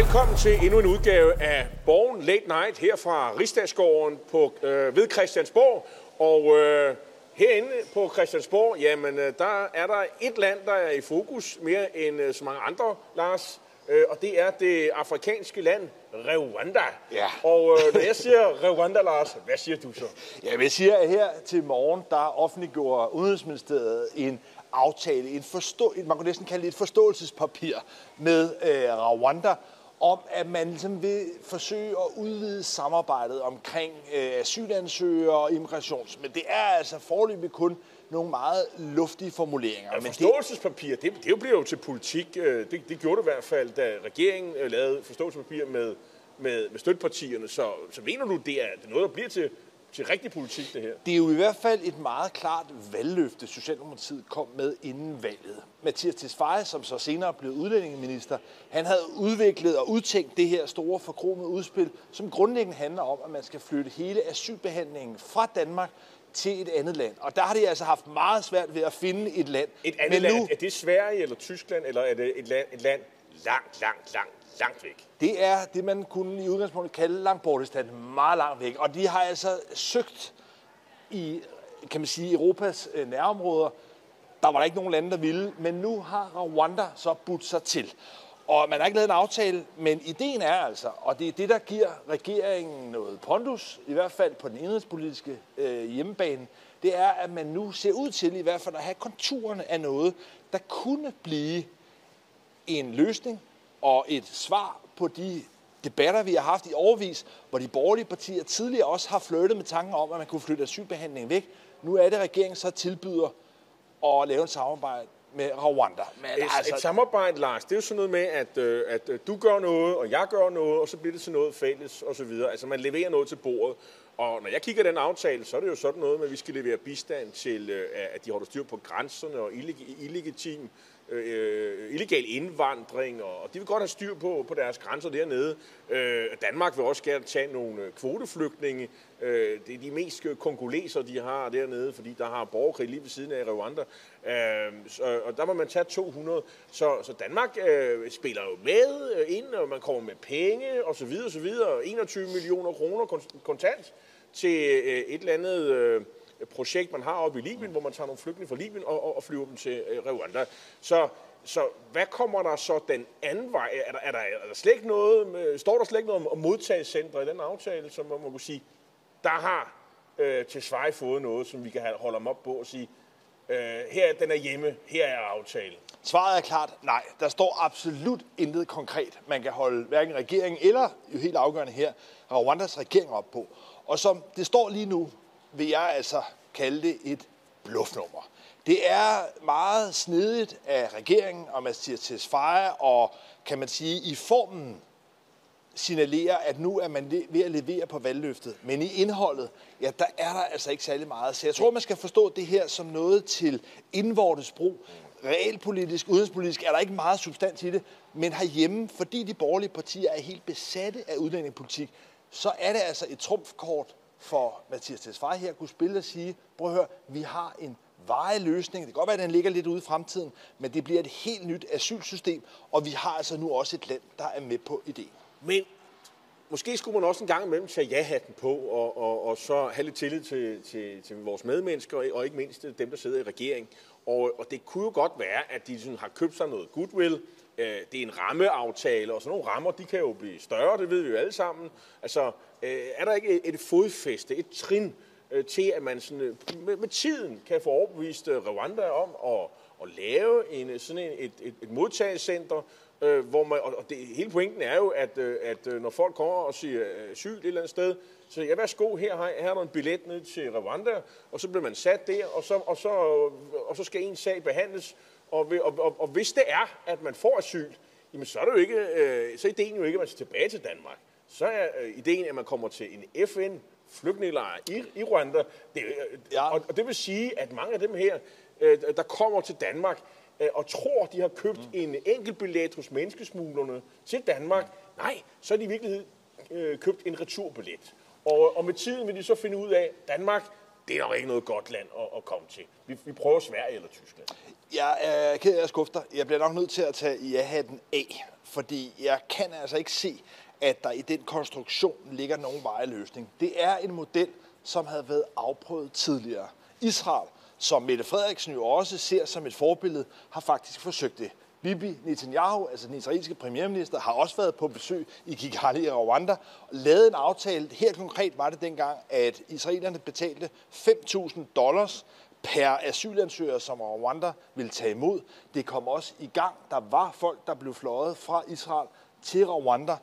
Velkommen til endnu en udgave af Borgen Late Night her fra Rigsdagsgården på, øh, ved Christiansborg. Og øh, herinde på Christiansborg, jamen øh, der er der et land, der er i fokus mere end øh, så mange andre, Lars. Øh, og det er det afrikanske land Rwanda. Ja. Og øh, når jeg siger Rwanda, Lars, hvad siger du så? Ja, jeg siger, at her til morgen, der offentliggjorde Udenrigsministeriet en aftale, en forstå, man kunne næsten kalde det et forståelsespapir med øh, Rwanda, om at man ligesom vil forsøge at udvide samarbejdet omkring øh, asylansøgere og immigrations. Men det er altså forløbig kun nogle meget luftige formuleringer. Ja, forståelsespapir, det, det bliver jo til politik. Øh, Det, det gjorde det i hvert fald, da regeringen øh, lavede forståelsespapir med, med, med støttepartierne. Så, så mener du, det er noget, der bliver til, til rigtig politik, det her? Det er jo i hvert fald et meget klart valgløfte, Socialdemokratiet kom med inden valget. Mathias Tesfaye, som så senere blev udlændingeminister, han havde udviklet og udtænkt det her store forkromede udspil, som grundlæggende handler om, at man skal flytte hele asylbehandlingen fra Danmark til et andet land. Og der har de altså haft meget svært ved at finde et land. Et andet Men land, nu, er det Sverige eller Tyskland, eller er det et land, et land langt, langt, langt, langt væk? det er det, man kunne i udgangspunktet kalde Langbortistan, meget langt væk. Og de har altså søgt i, kan man sige, Europas øh, nærområder. Der var der ikke nogen lande, der ville, men nu har Rwanda så budt sig til. Og man har ikke lavet en aftale, men ideen er altså, og det er det, der giver regeringen noget pondus, i hvert fald på den indrigspolitiske øh, hjemmebane, det er, at man nu ser ud til i hvert fald at have konturerne af noget, der kunne blive en løsning og et svar på de debatter, vi har haft i overvis, hvor de borgerlige partier tidligere også har flyttet med tanken om, at man kunne flytte asylbehandlingen væk. Nu er det, at regeringen så tilbyder at lave et samarbejde med Rwanda. Men Et, altså, et samarbejde, Lars, det er jo sådan noget med, at, øh, at øh, du gør noget, og jeg gør noget, og så bliver det til noget fælles, og så videre. Altså, man leverer noget til bordet. Og når jeg kigger den aftale, så er det jo sådan noget med, at vi skal levere bistand til, øh, at de holder styr på grænserne og illeg- illegitim øh, illegal indvandring, og, og de vil godt have styr på, på deres grænser dernede. Øh, Danmark vil også gerne tage nogle øh, kvoteflygtninge. Øh, det er de mest øh, kongoleser, de har dernede, fordi der har borgerkrig lige ved siden af Rwanda. Øh, så, og der må man tage 200. Så, så Danmark øh, spiller jo med øh, ind, og man kommer med penge og så videre, og så videre. 21 millioner kroner kontant til øh, et eller andet... Øh, projekt, man har oppe i Libyen, hvor man tager nogle flygtninge fra Libyen og, og, og flyver dem til øh, Rwanda. Så, så hvad kommer der så den anden vej? Er der, er der, er der slet ikke noget, med, står der slet ikke noget om, om i den aftale, som man må kunne sige, der har øh, til Sverige fået noget, som vi kan holde dem op på og sige, øh, her den er hjemme, her er aftalen. Svaret er klart nej. Der står absolut intet konkret, man kan holde hverken regeringen eller, jo helt afgørende her, Rwandas regering op på. Og som det står lige nu, vil jeg altså kalde det et bluffnummer. Det er meget snedigt af regeringen og Mathias Tesfaye og kan man sige i formen signalerer, at nu er man ved at levere på valgløftet. Men i indholdet, ja, der er der altså ikke særlig meget. Så jeg tror, man skal forstå det her som noget til indvortes brug. Realpolitisk, udenrigspolitisk er der ikke meget substans i det, men herhjemme, fordi de borgerlige partier er helt besatte af udlændingepolitik, så er det altså et trumfkort for Mathias Tesfaye her kunne spille og sige, prøv at høre, vi har en varig løsning. Det kan godt være, at den ligger lidt ude i fremtiden, men det bliver et helt nyt asylsystem, og vi har altså nu også et land, der er med på ideen. Men måske skulle man også en gang imellem tage ja-hatten på, og, og, og så have lidt tillid til, til, til vores medmennesker, og, ikke mindst dem, der sidder i regering. Og, og det kunne jo godt være, at de sådan har købt sig noget goodwill. Øh, Det er en rammeaftale, og sådan nogle rammer, de kan jo blive større, det ved vi jo alle sammen. Altså, øh, er der ikke et, et fodfæste, et trin øh, til, at man sådan, øh, med, med tiden kan få overbevist øh, Rwanda om at, at lave en, øh, sådan en, et, et, et modtagelsescenter, øh, hvor man, og det, hele pointen er jo, at, øh, at øh, når folk kommer og siger øh, et eller andet sted, så ja, værsgo, her, har- her er der en billet ned til Rwanda, og så bliver man sat der, og så, og så, og så skal en sag behandles, og, og, og, og hvis det er, at man får asyl, jamen så er det jo ikke, øh, så er ideen jo ikke, at man skal tilbage til Danmark. Så er øh, ideen, at man kommer til en FN flygtningelejr i, i Rwanda. Det, øh, Ja. og, og det vil sige, at mange af dem her, øh, der kommer til Danmark, øh, og tror, de har købt mm. en enkelt billet hos menneskesmuglerne til Danmark. Nej, så har de i virkeligheden øh, købt en returbillet. Og, og med tiden vil de så finde ud af, at Danmark, det er nok ikke noget godt land at, at komme til. Vi, vi prøver Sverige eller Tyskland. Jeg er ked af at skuffe dig. Jeg bliver nok nødt til at tage ja-hatten af, fordi jeg kan altså ikke se, at der i den konstruktion ligger nogen veje løsning. Det er en model, som havde været afprøvet tidligere. Israel, som Mette Frederiksen jo også ser som et forbillede, har faktisk forsøgt det. Bibi Netanyahu, altså den israelske premierminister, har også været på besøg i Kigali i Rwanda og lavet en aftale. Helt konkret var det dengang, at israelerne betalte 5.000 dollars per asylansøger, som Rwanda ville tage imod. Det kom også i gang. Der var folk, der blev fløjet fra Israel til Rwanda.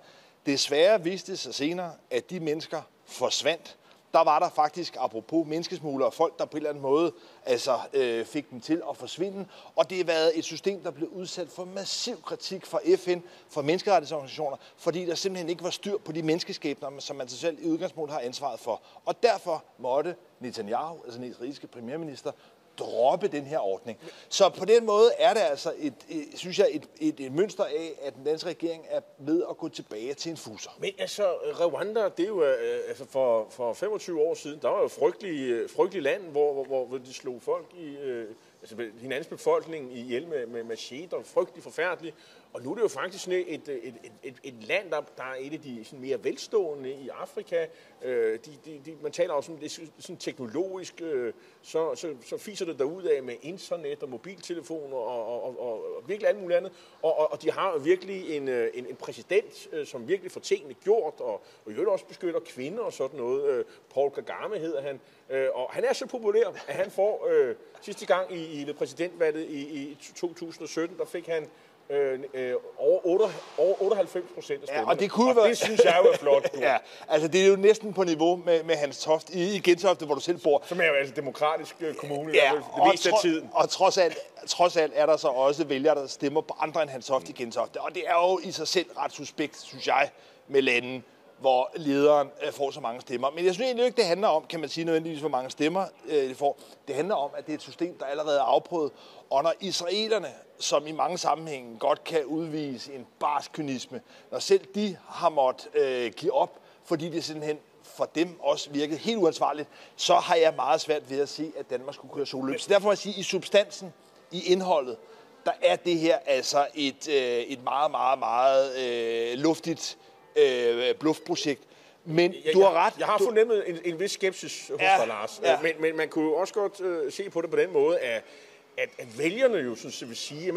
Desværre viste det sig senere, at de mennesker forsvandt der var der faktisk, apropos menneskesmuglere, folk, der på en eller anden måde altså, øh, fik dem til at forsvinde. Og det har været et system, der blev udsat for massiv kritik fra FN, fra menneskerettighedsorganisationer, fordi der simpelthen ikke var styr på de menneskeskæbner, som man sig selv i udgangspunktet har ansvaret for. Og derfor måtte Netanyahu, altså den israelske premierminister, droppe den her ordning. Så på den måde er det altså, et, et, synes jeg, et, et, et mønster af, at den danske regering er ved at gå tilbage til en fuser. Men altså, Rwanda, det er jo øh, altså for, for 25 år siden, der var jo et øh, frygteligt, frygteligt land, hvor, hvor, hvor de slog folk i, øh, altså hinandens befolkning ihjel med, med macheter, frygtelig forfærdeligt. Og nu er det jo faktisk et, et, et, et, et land, der, der er et af de sådan mere velstående i Afrika. Øh, de, de, de, man taler også om det sådan teknologisk, øh, så, så, så fiser det derud af med internet og mobiltelefoner og, og, og, og, og virkelig alt muligt andet. Og, og, og de har virkelig en, øh, en, en præsident, øh, som virkelig får tingene gjort, og, og i også beskytter kvinder og sådan noget. Øh, Paul Kagame hedder han. Øh, og han er så populær, at han får øh, sidste gang i, i ved præsidentvalget i, i 2017, der fik han øh, øh, over, 8, over 98 procent af stemmerne. Ja, og det, kunne og være... det synes jeg jo er flot. Du. ja, altså det er jo næsten på niveau med, med Hans Toft i, i Gentofte, hvor du selv bor. Som er jo altså demokratisk øh, kommune ja, det meste af tiden. Og trods alt, trods alt er der så også vælgere, der stemmer på andre end Hans Toft mm. i Gentofte. Og det er jo i sig selv ret suspekt, synes jeg, med lande, hvor lederen øh, får så mange stemmer. Men jeg synes egentlig ikke, det handler om, kan man sige nødvendigvis, hvor mange stemmer øh, det får. Det handler om, at det er et system, der allerede er afprøvet. Og når israelerne, som i mange sammenhænge godt kan udvise en barsk kynisme, når selv de har måttet øh, give op, fordi det simpelthen for dem også virkede helt uansvarligt, så har jeg meget svært ved at se, at Danmark skulle køre solløb. Så derfor må jeg sige, at i substansen, i indholdet, der er det her altså et, øh, et meget, meget, meget øh, luftigt øh, bluffprojekt. Men jeg, du har ret. Jeg, jeg har fornemmet en, en vis skepsis hos ja, dig, Lars. Ja. Men, men man kunne jo også godt øh, se på det på den måde, at, at, at vælgerne jo synes, vil sige, at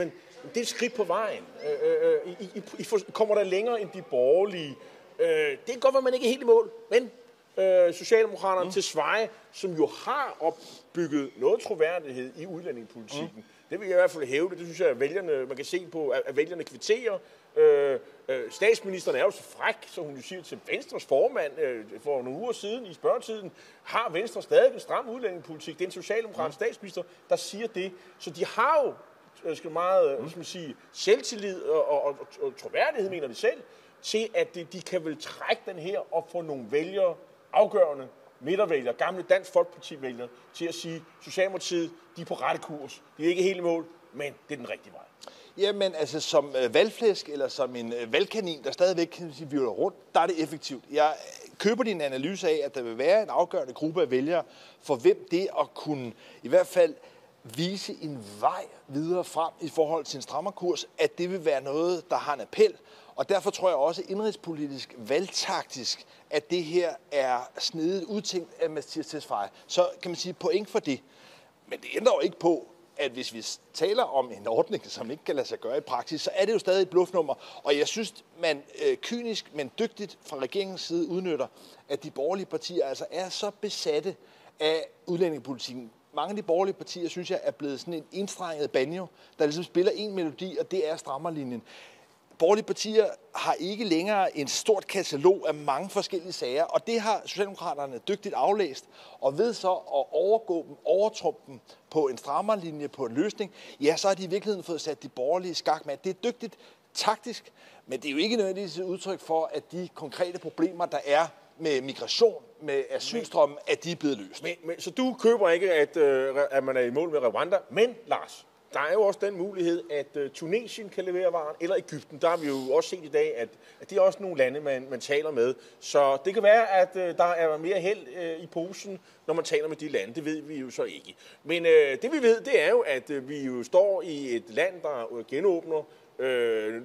det er et skridt på vejen. Øh, øh, øh I, I, I kommer der længere end de borgerlige. Øh, det kan godt være, man ikke er helt i mål, men øh, Socialdemokraterne mm. til Sveje, som jo har opbygget noget troværdighed i udlændingepolitikken. Mm. Det vil jeg i hvert fald hæve det. Det synes jeg, at vælgerne, man kan se på, at vælgerne kvitterer. Øh, øh, statsministeren er jo så fræk, så hun siger til Venstres formand øh, for nogle uger siden i spørgetiden, har Venstre stadig en stram udlændingepolitik. Det er en socialdemokratisk mm. statsminister, der siger det. Så de har jo øh, skal meget mm. skal man sige, selvtillid og, og, og, og troværdighed, mener de selv, til at de, de kan vel trække den her og få nogle vælgere afgørende midtervælgere, gamle Dansk Folkeparti-vælgere, til at sige, Socialdemokratiet, de er på rette kurs. De er ikke helt i mål, men det er den rigtige vej. Jamen, altså som øh, valgflæsk eller som en øh, valgkanin, der stadigvæk kan sige, vi rundt, der er det effektivt. Jeg øh, køber din analyse af, at der vil være en afgørende gruppe af vælgere, for hvem det at kunne i hvert fald vise en vej videre frem i forhold til en strammerkurs, at det vil være noget, der har en appel. Og derfor tror jeg også indrigspolitisk, valgtaktisk, at det her er snedigt udtænkt af Mathias Tesfaye. Så kan man sige point for det. Men det ændrer jo ikke på, at hvis vi taler om en ordning, som ikke kan lade sig gøre i praksis, så er det jo stadig et bluffnummer. Og jeg synes, man øh, kynisk, men dygtigt fra regeringens side udnytter, at de borgerlige partier altså er så besatte af udlændingepolitikken. Mange af de borgerlige partier, synes jeg, er blevet sådan en indstrenget banjo, der ligesom spiller en melodi, og det er strammerlinjen borgerlige partier har ikke længere en stort katalog af mange forskellige sager, og det har Socialdemokraterne dygtigt aflæst, og ved så at overgå dem, overtrumpe dem på en strammerlinje, på en løsning, ja, så har de i virkeligheden fået sat de borgerlige skak med. Det er dygtigt taktisk, men det er jo ikke nødvendigvis et udtryk for, at de konkrete problemer, der er med migration, med asylstrømmen, at de er blevet løst. Men, men, så du køber ikke, at, øh, at man er i mål med Rwanda, men Lars, der er jo også den mulighed, at øh, Tunesien kan levere varen, eller Ægypten. Der har vi jo også set i dag, at, at det er også nogle lande, man, man taler med. Så det kan være, at øh, der er mere held øh, i posen, når man taler med de lande. Det ved vi jo så ikke. Men øh, det vi ved, det er jo, at vi jo står i et land, der genåbner. Øh,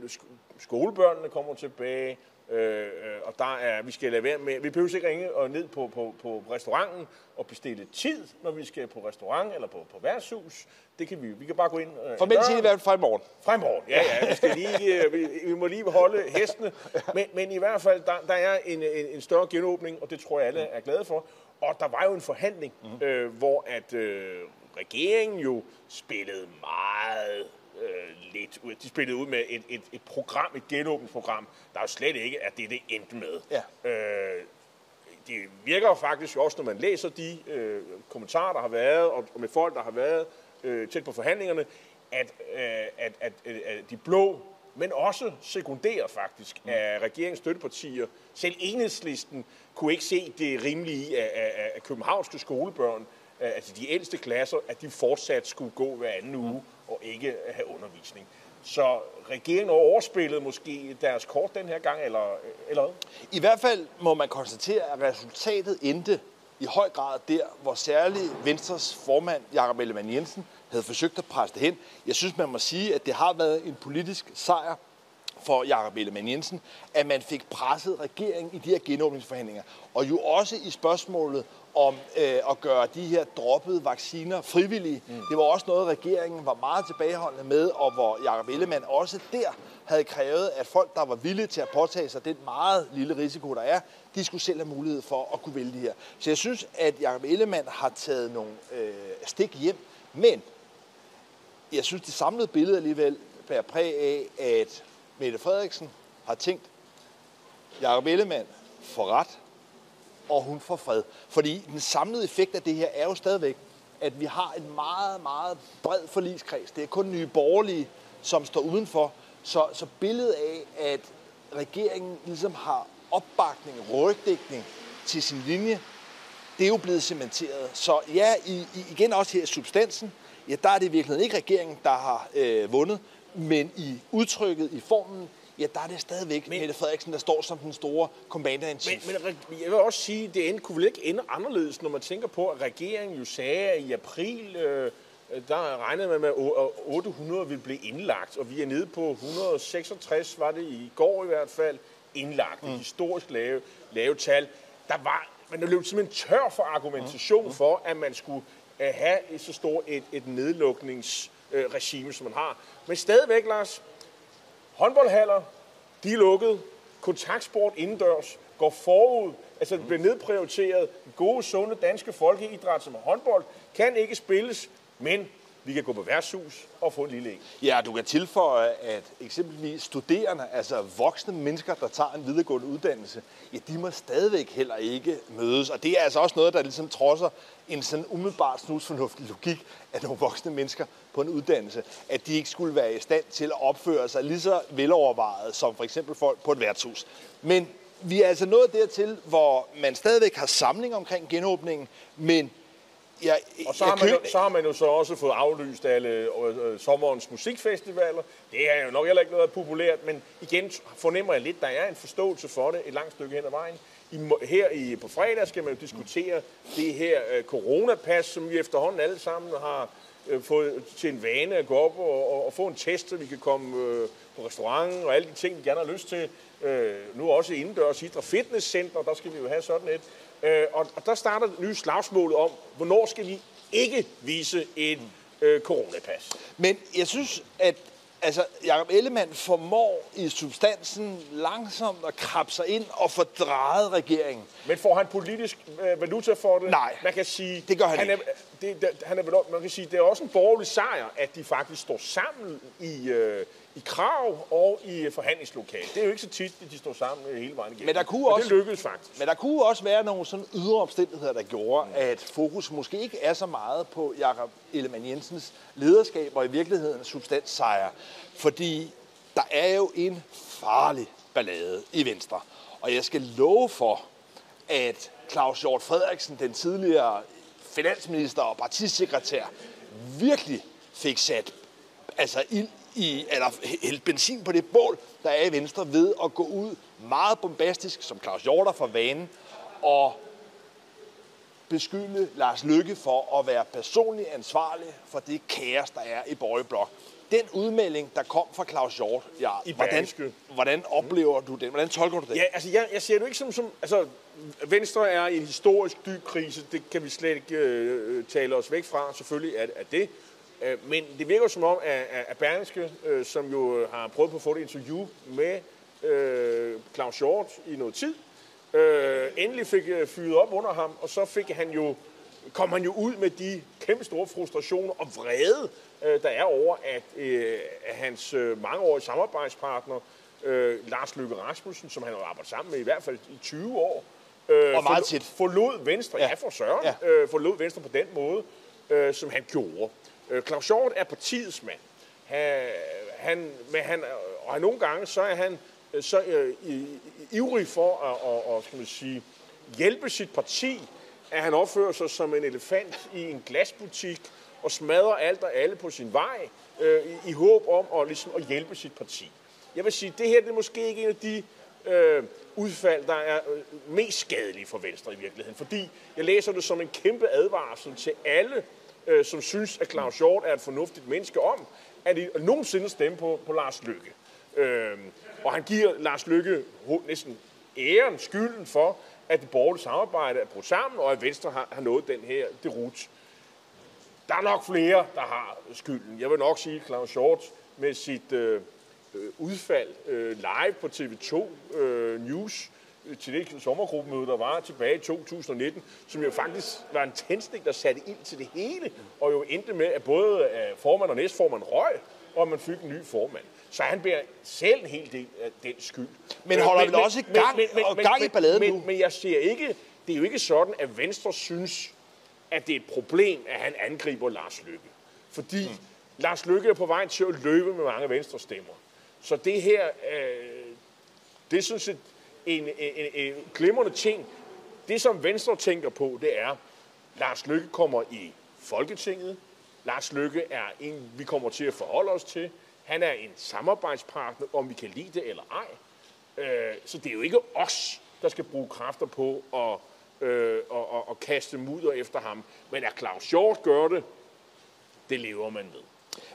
skolebørnene kommer tilbage. Øh, og der er, vi skal lade være med, vi behøver ikke ringe og ned på, på, på restauranten og bestille tid, når vi skal på restaurant eller på, på værtshus. Det kan vi, vi kan bare gå ind. Øh, Formelt set i hvert fald fra i morgen. Fra i morgen, ja, ja. Vi, skal lige, øh, vi, vi må lige holde hestene. Men, men i hvert fald, der, der er en, en, en større genåbning, og det tror jeg alle er glade for. Og der var jo en forhandling, mm. øh, hvor at øh, regeringen jo spillede meget øh, lidt ud. De spillede ud med et, et, et program, et genåbningsprogram, der jo slet ikke er det, det endte med. Ja. Øh, det virker jo faktisk også, når man læser de øh, kommentarer, der har været, og, og med folk, der har været øh, tæt på forhandlingerne, at, øh, at, at, at de blå, men også sekundærer faktisk mm. af regeringens støttepartier, selv enhedslisten, kunne ikke se det rimelige i, at, at, at københavnske skolebørn, altså de ældste klasser, at de fortsat skulle gå hver anden uge og ikke have undervisning. Så regeringen overspillede måske deres kort den her gang, eller, eller I hvert fald må man konstatere, at resultatet endte i høj grad der, hvor særligt Venstres formand, Jakob Ellemann Jensen, havde forsøgt at presse det hen. Jeg synes, man må sige, at det har været en politisk sejr for Jakob Ellemann Jensen, at man fik presset regeringen i de her genåbningsforhandlinger. Og jo også i spørgsmålet om øh, at gøre de her droppede vacciner frivillige. Mm. Det var også noget, regeringen var meget tilbageholdende med, og hvor Jacob Ellemann også der havde krævet, at folk, der var villige til at påtage sig den meget lille risiko, der er, de skulle selv have mulighed for at kunne vælge det her. Så jeg synes, at Jacob Ellemann har taget nogle øh, stik hjem, men jeg synes, det samlede billede alligevel bærer præg af, at Mette Frederiksen har tænkt, Jacob Ellemann får ret, og hun får fred. Fordi den samlede effekt af det her er jo stadigvæk, at vi har en meget, meget bred forligskreds. Det er kun nye borgerlige, som står udenfor. Så, så billedet af, at regeringen ligesom har opbakning, rygdækning til sin linje, det er jo blevet cementeret. Så ja, i, i, igen også her i substansen, ja, der er det i virkeligheden ikke regeringen, der har øh, vundet, men i udtrykket, i formen, ja, der er det stadigvæk men, Mette Frederiksen, der står som den store commander in chief. Men, men jeg vil også sige, det end, kunne vel ikke ende anderledes, når man tænker på, at regeringen jo sagde, at i april, øh, der regnede man med, at 800 ville blive indlagt, og vi er nede på 166, var det i går i hvert fald, indlagt. Mm. historisk lave, lave tal. Der var, man løbet simpelthen tør for argumentation mm. for, at man skulle uh, have et så stort et, et øh, regime, som man har. Men stadigvæk, Lars, Håndboldhaller, de er lukket. Kontaktsport indendørs går forud. Altså, det bliver nedprioriteret. Gode, sunde danske folkeidræt som håndbold kan ikke spilles, men vi kan gå på værtshus og få en lille en. Ja, du kan tilføje, at eksempelvis studerende, altså voksne mennesker, der tager en videregående uddannelse, ja, de må stadigvæk heller ikke mødes. Og det er altså også noget, der ligesom trodser en sådan umiddelbart snusfornuftig logik af nogle voksne mennesker på en uddannelse, at de ikke skulle være i stand til at opføre sig lige så velovervejet som for eksempel folk på et værtshus. Men vi er altså nået dertil, hvor man stadigvæk har samling omkring genåbningen, men Ja, og så har, man jo, så har man jo så også fået aflyst alle øh, øh, sommerens musikfestivaler. Det er jo nok heller ikke noget populært, men igen fornemmer jeg lidt, der er en forståelse for det et langt stykke hen ad vejen. I, her i, på fredag skal man jo diskutere det her øh, coronapas, som vi efterhånden alle sammen har øh, fået til en vane at gå op og, og, og få en test, så vi kan komme øh, på restauranten og alle de ting, vi gerne har lyst til. Øh, nu også indendørs idræt fitnesscenter, der skal vi jo have sådan et. Øh, og, og der starter det nye slagsmål om, hvornår skal vi ikke vise et øh, coronapas. Men jeg synes, at altså, Jacob Ellemann formår i substansen langsomt at krabbe sig ind og fordreje regeringen. Men får han politisk øh, valuta for det? Nej, man kan sige, det gør han, han ikke. Er, det, det, han er, man kan sige, det er også en borgerlig sejr, at de faktisk står sammen i, øh, i krav og i forhandlingslokale. Det er jo ikke så tit, at de står sammen hele vejen igennem. Men, der kunne også, det lykkedes faktisk. Men der kunne også være nogle sådan ydre omstændigheder, der gjorde, mm. at fokus måske ikke er så meget på Jakob Ellemann Jensens lederskab og i virkeligheden substanssejr. Fordi der er jo en farlig ballade i Venstre. Og jeg skal love for, at Claus Hjort Frederiksen, den tidligere finansminister og partisekretær, virkelig fik sat altså ild i, eller hælde benzin på det bål, der er i Venstre ved at gå ud meget bombastisk, som Claus Hjorter for vanen, og beskylde Lars Lykke for at være personligt ansvarlig for det kaos, der er i Borgerlig den udmelding, der kom fra Claus Hjort, ja, I hvordan, hvordan oplever du den? Hvordan tolker du den? Ja, altså jeg, jeg ser det ikke som, som... Altså, Venstre er i en historisk dyb krise. Det kan vi slet ikke øh, tale os væk fra. Selvfølgelig er, er det. Øh, men det virker som om, at, at at Berlingske, øh, som jo har prøvet på at få et interview med øh, Claus Hjort i noget tid, øh, endelig fik øh, fyret op under ham, og så fik han jo, kom han jo ud med de kæmpe store frustrationer og vrede, øh, der er over, at, øh, at hans øh, mangeårige samarbejdspartner, øh, Lars Løkke Rasmussen, som han har arbejdet sammen med i hvert fald i 20 år, øh, Og meget forlo- tit. forlod Venstre, ja, Ja. for søren, Ja. øh, forlod Venstre på den måde, øh, som han gjorde. Øh, Claus Hjort er partiets mand. Han, han, men han, og han, nogle gange så er han så øh, ivrig for at og, og, skal man sige, hjælpe sit parti, at han opfører sig som en elefant i en glasbutik og smadrer alt og alle på sin vej øh, i, i håb om at, ligesom, at hjælpe sit parti. Jeg vil sige, det her det er måske ikke en af de øh, udfald, der er øh, mest skadelige for Venstre i virkeligheden. Fordi jeg læser det som en kæmpe advarsel til alle, øh, som synes, at Claus Hjort er et fornuftigt menneske om, at de nogensinde stemme på, på Lars Lykke. Øh, og han giver Lars Lykke næsten æren, skylden for, at det borgerlige samarbejde er brudt sammen, og at Venstre har, har nået den her derut. Der er nok flere, der har skylden. Jeg vil nok sige, at Claus Hjort med sit øh, øh, udfald øh, live på TV2 øh, News øh, til det sommergruppemøde, der var tilbage i 2019, som jo faktisk var en tændstik, der satte ild til det hele, og jo endte med, at både øh, formand og næstformand røg, og man fik en ny formand. Så han bærer selv en hel del af den skyld. Men holder vel også gang- og gang i balladen men, nu? Men jeg siger ikke, det er jo ikke sådan, at Venstre synes, at det er et problem, at han angriber Lars Lykke. Fordi mm. Lars Lykke er på vej til at løbe med mange venstre stemmer. Så det her, øh, det er sådan set en, en, en, en glimrende ting. Det, som Venstre tænker på, det er, Lars Lykke kommer i Folketinget. Lars Lykke er en, vi kommer til at forholde os til. Han er en samarbejdspartner, om vi kan lide det eller ej. Øh, så det er jo ikke os, der skal bruge kræfter på at, øh, og, og, og kaste mudder efter ham. Men at Claus Hjort gør det, det lever man ved.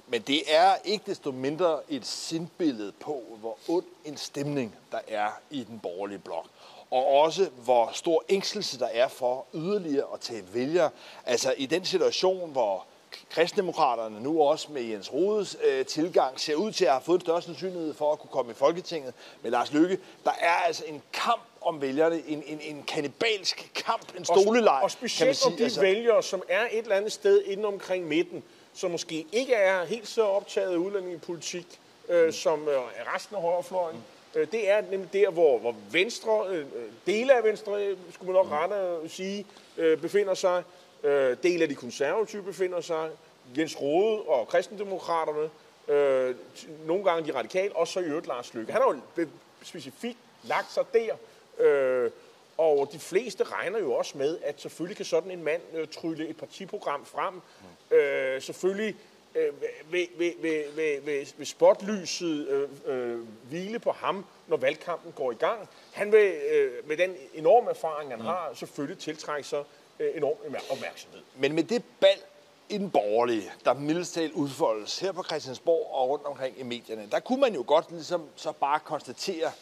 Men det er ikke desto mindre et sindbillede på, hvor ond en stemning der er i den borgerlige blok. Og også, hvor stor ængstelse der er for yderligere at tage vælgere. Altså i den situation, hvor kristdemokraterne nu også med Jens Rodes øh, tilgang ser ud til at have fået en større sandsynlighed for at kunne komme i Folketinget med Lars Lykke. Der er altså en kamp om vælgerne, en, en, en kanibalsk kamp, en stoleleg, Og, specielt om de altså. vælgere, som er et eller andet sted inde omkring midten, som måske ikke er helt så optaget af udlændingepolitik, øh, mm. som øh, resten af højrefløjen. Mm. Øh, det er nemlig der, hvor, hvor Venstre, øh, dele af Venstre, øh, skulle man nok mm. rette at sige, øh, befinder sig. Øh, dele af de konservative befinder sig. Jens Rode og kristendemokraterne. Øh, nogle gange de radikale, og så i øvrigt Lars Løkke. Han har jo specifikt lagt sig der. Øh, og de fleste regner jo også med, at selvfølgelig kan sådan en mand øh, trylle et partiprogram frem. Mm. Øh, selvfølgelig øh, vil, vil, vil, vil, vil, vil spotlyset øh, øh, hvile på ham, når valgkampen går i gang. Han vil øh, med den enorme erfaring, han mm. har, selvfølgelig tiltrække sig enorm opmærksomhed. Men med det bal i den borgerlige, der mildest udfoldes her på Christiansborg og rundt omkring i medierne, der kunne man jo godt ligesom så bare konstatere,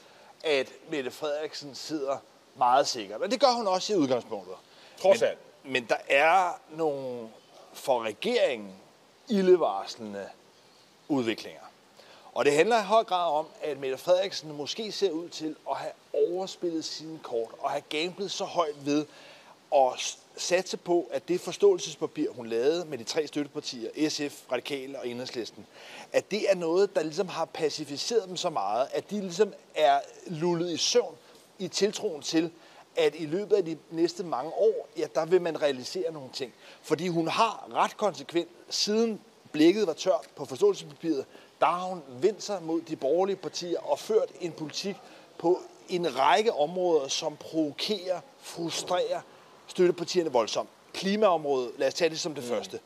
at Mette Frederiksen sidder meget sikkert. Og det gør hun også i udgangspunktet. Trods men, alt. Men der er nogle for regeringen ildevarslende udviklinger. Og det handler i høj grad om, at Mette Frederiksen måske ser ud til at have overspillet sine kort og have gamblet så højt ved og satse på, at det forståelsespapir, hun lavede med de tre støttepartier, SF, Radikale og Enhedslisten, at det er noget, der ligesom har pacificeret dem så meget, at de ligesom er lullet i søvn i tiltroen til, at i løbet af de næste mange år, ja, der vil man realisere nogle ting. Fordi hun har ret konsekvent, siden blikket var tørt på forståelsespapiret, der har hun vendt sig mod de borgerlige partier og ført en politik på en række områder, som provokerer, frustrerer støttepartierne voldsomt. Klimaområdet, lad os tage det som det mm. første.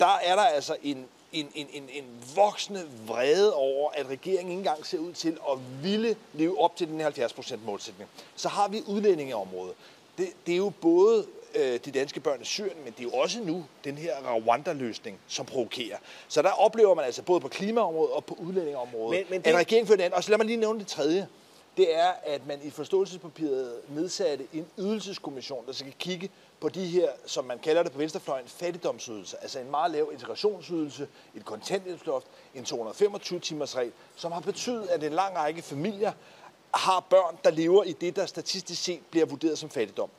der er der altså en, en, en, en, en voksende vrede over, at regeringen ikke engang ser ud til at ville leve op til den her 70% målsætning. Så har vi udlændingeområdet. Det, det er jo både øh, de danske børn i Syrien, men det er jo også nu den her Rwanda-løsning, som provokerer. Så der oplever man altså både på klimaområdet og på udlændingeområdet, men, men det... at regeringen fører den. Og så lad mig lige nævne det tredje. Det er, at man i forståelsespapiret nedsatte en ydelseskommission, der skal kigge på de her, som man kalder det på venstrefløjen, fattigdomsydelse. Altså en meget lav integrationsydelse, et kontanthjælpsloft, en 225-timers regel, som har betydet, at en lang række familier har børn, der lever i det, der statistisk set bliver vurderet som fattigdom.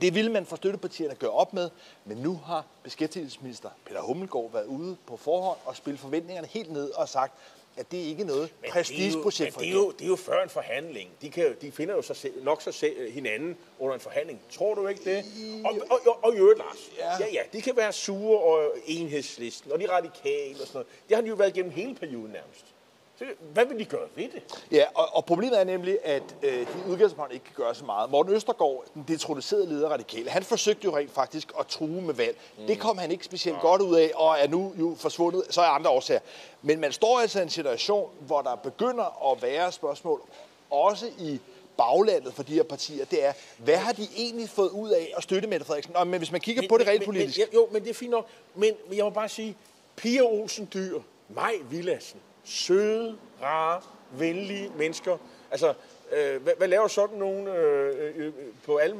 Det ville man fra støttepartierne gøre op med, men nu har beskæftigelsesminister Peter Hummelgaard været ude på forhånd og spillet forventningerne helt ned og sagt, at det ikke er noget prestigeprojekt for det er, jo, det er jo før en forhandling. De, kan, de finder jo sig selv, nok sig selv, hinanden under en forhandling. Tror du ikke det? Og, og, og, og i øvrigt, Lars. Ja. ja, ja, de kan være sure og enhedslisten, og de radikale og sådan noget. Det har de jo været gennem hele perioden nærmest. Hvad vil de gøre ved det? Ja, og, og problemet er nemlig, at øh, de udgangspunkt ikke kan gøre så meget. Morten Østergaard, den detroniserede leder radikale, han forsøgte jo rent faktisk at true med valg. Mm. Det kom han ikke specielt ja. godt ud af, og er nu jo forsvundet, så er andre årsager. Men man står altså i en situation, hvor der begynder at være spørgsmål, også i baglandet for de her partier, det er, hvad har de egentlig fået ud af at støtte Mette Frederiksen? Nå, men hvis man kigger men, på det rent politisk... Men, jo, men det er fint nok. Men jeg må bare sige, Pia Olsen Dyr, Maj Villassen, søde, rare, venlige mennesker. Altså, øh, hvad, hvad laver sådan nogen øh, øh, øh på alle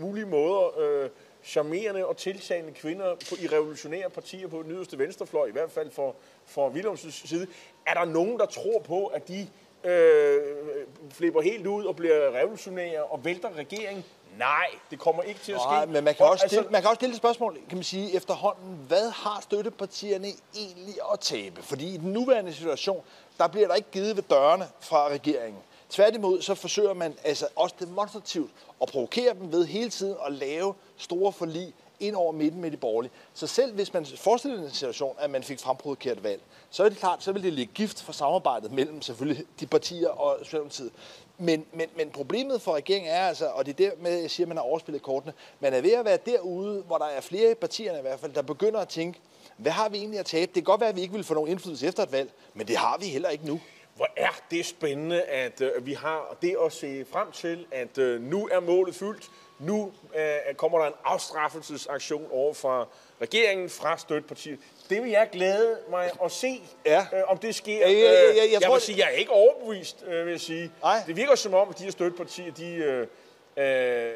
mulige måder øh, charmerende og tiltalende kvinder på, i revolutionære partier på den yderste venstrefløj, i hvert fald for, for Wilhelms side. Er der nogen, der tror på, at de øh, øh flipper helt ud og bliver revolutionære og vælter regeringen? Nej, det kommer ikke til at ske. Nej, men man kan, også stille, altså, man kan også stille et spørgsmål, kan man sige, efterhånden. Hvad har støttepartierne egentlig at tabe? Fordi i den nuværende situation, der bliver der ikke givet ved dørene fra regeringen. Tværtimod så forsøger man altså også demonstrativt at provokere dem ved hele tiden at lave store forlig ind over midten med de borgerlige. Så selv hvis man forestiller en situation, at man fik fremprovokeret valg, så er det klart, så vil det ligge gift for samarbejdet mellem selvfølgelig de partier og Socialdemokratiet. Men, men, men problemet for regeringen er altså, og det er dermed, jeg siger, at man har overspillet kortene, man er ved at være derude, hvor der er flere partierne i hvert fald, der begynder at tænke, hvad har vi egentlig at tabe? Det kan godt være, at vi ikke vil få nogen indflydelse efter et valg, men det har vi heller ikke nu. Hvor er det spændende, at øh, vi har det at se frem til, at øh, nu er målet fyldt. Nu øh, kommer der en afstraffelsesaktion over fra regeringen fra støttepartiet. Det vil jeg glæde mig at se, ja. øh, om det sker. Ja, ja, ja, ja, jeg, jeg, tror, vil sige, jeg er ikke overbevist, øh, vil jeg sige. Ej. Det virker som om, at de her støttepartier, de, øh, øh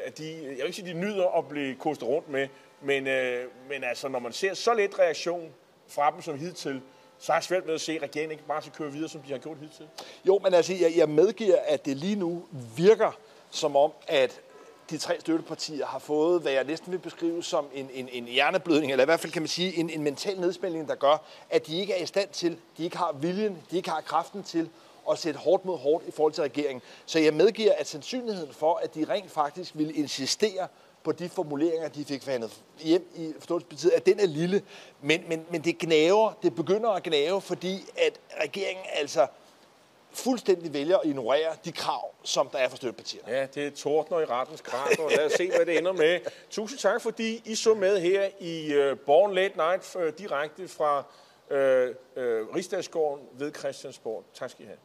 at de, jeg vil ikke sige, de nyder at blive kostet rundt med, men, øh, men altså, når man ser så lidt reaktion fra dem som hidtil, så har jeg svært med at se, at regeringen ikke bare skal køre videre, som de har gjort hidtil. Jo, men altså, jeg, jeg medgiver, at det lige nu virker som om, at de tre støttepartier har fået, hvad jeg næsten vil beskrive som en, en, en hjerneblødning, eller i hvert fald kan man sige en, en mental nedspænding, der gør, at de ikke er i stand til, de ikke har viljen, de ikke har kraften til at sætte hårdt mod hårdt i forhold til regeringen. Så jeg medgiver, at sandsynligheden for, at de rent faktisk vil insistere på de formuleringer, de fik forhandlet hjem i forståelsespartiet, at den er lille. Men, men, men det gnaver, det begynder at gnave, fordi at regeringen altså fuldstændig vælger at ignorere de krav, som der er for støttepartierne. Ja, det er tordner i rettens krat, og lad os se, hvad det ender med. Tusind tak, fordi I så med her i øh, Born Late Night øh, direkte fra øh, øh, Rigsdagsgården ved Christiansborg. Tak skal I have.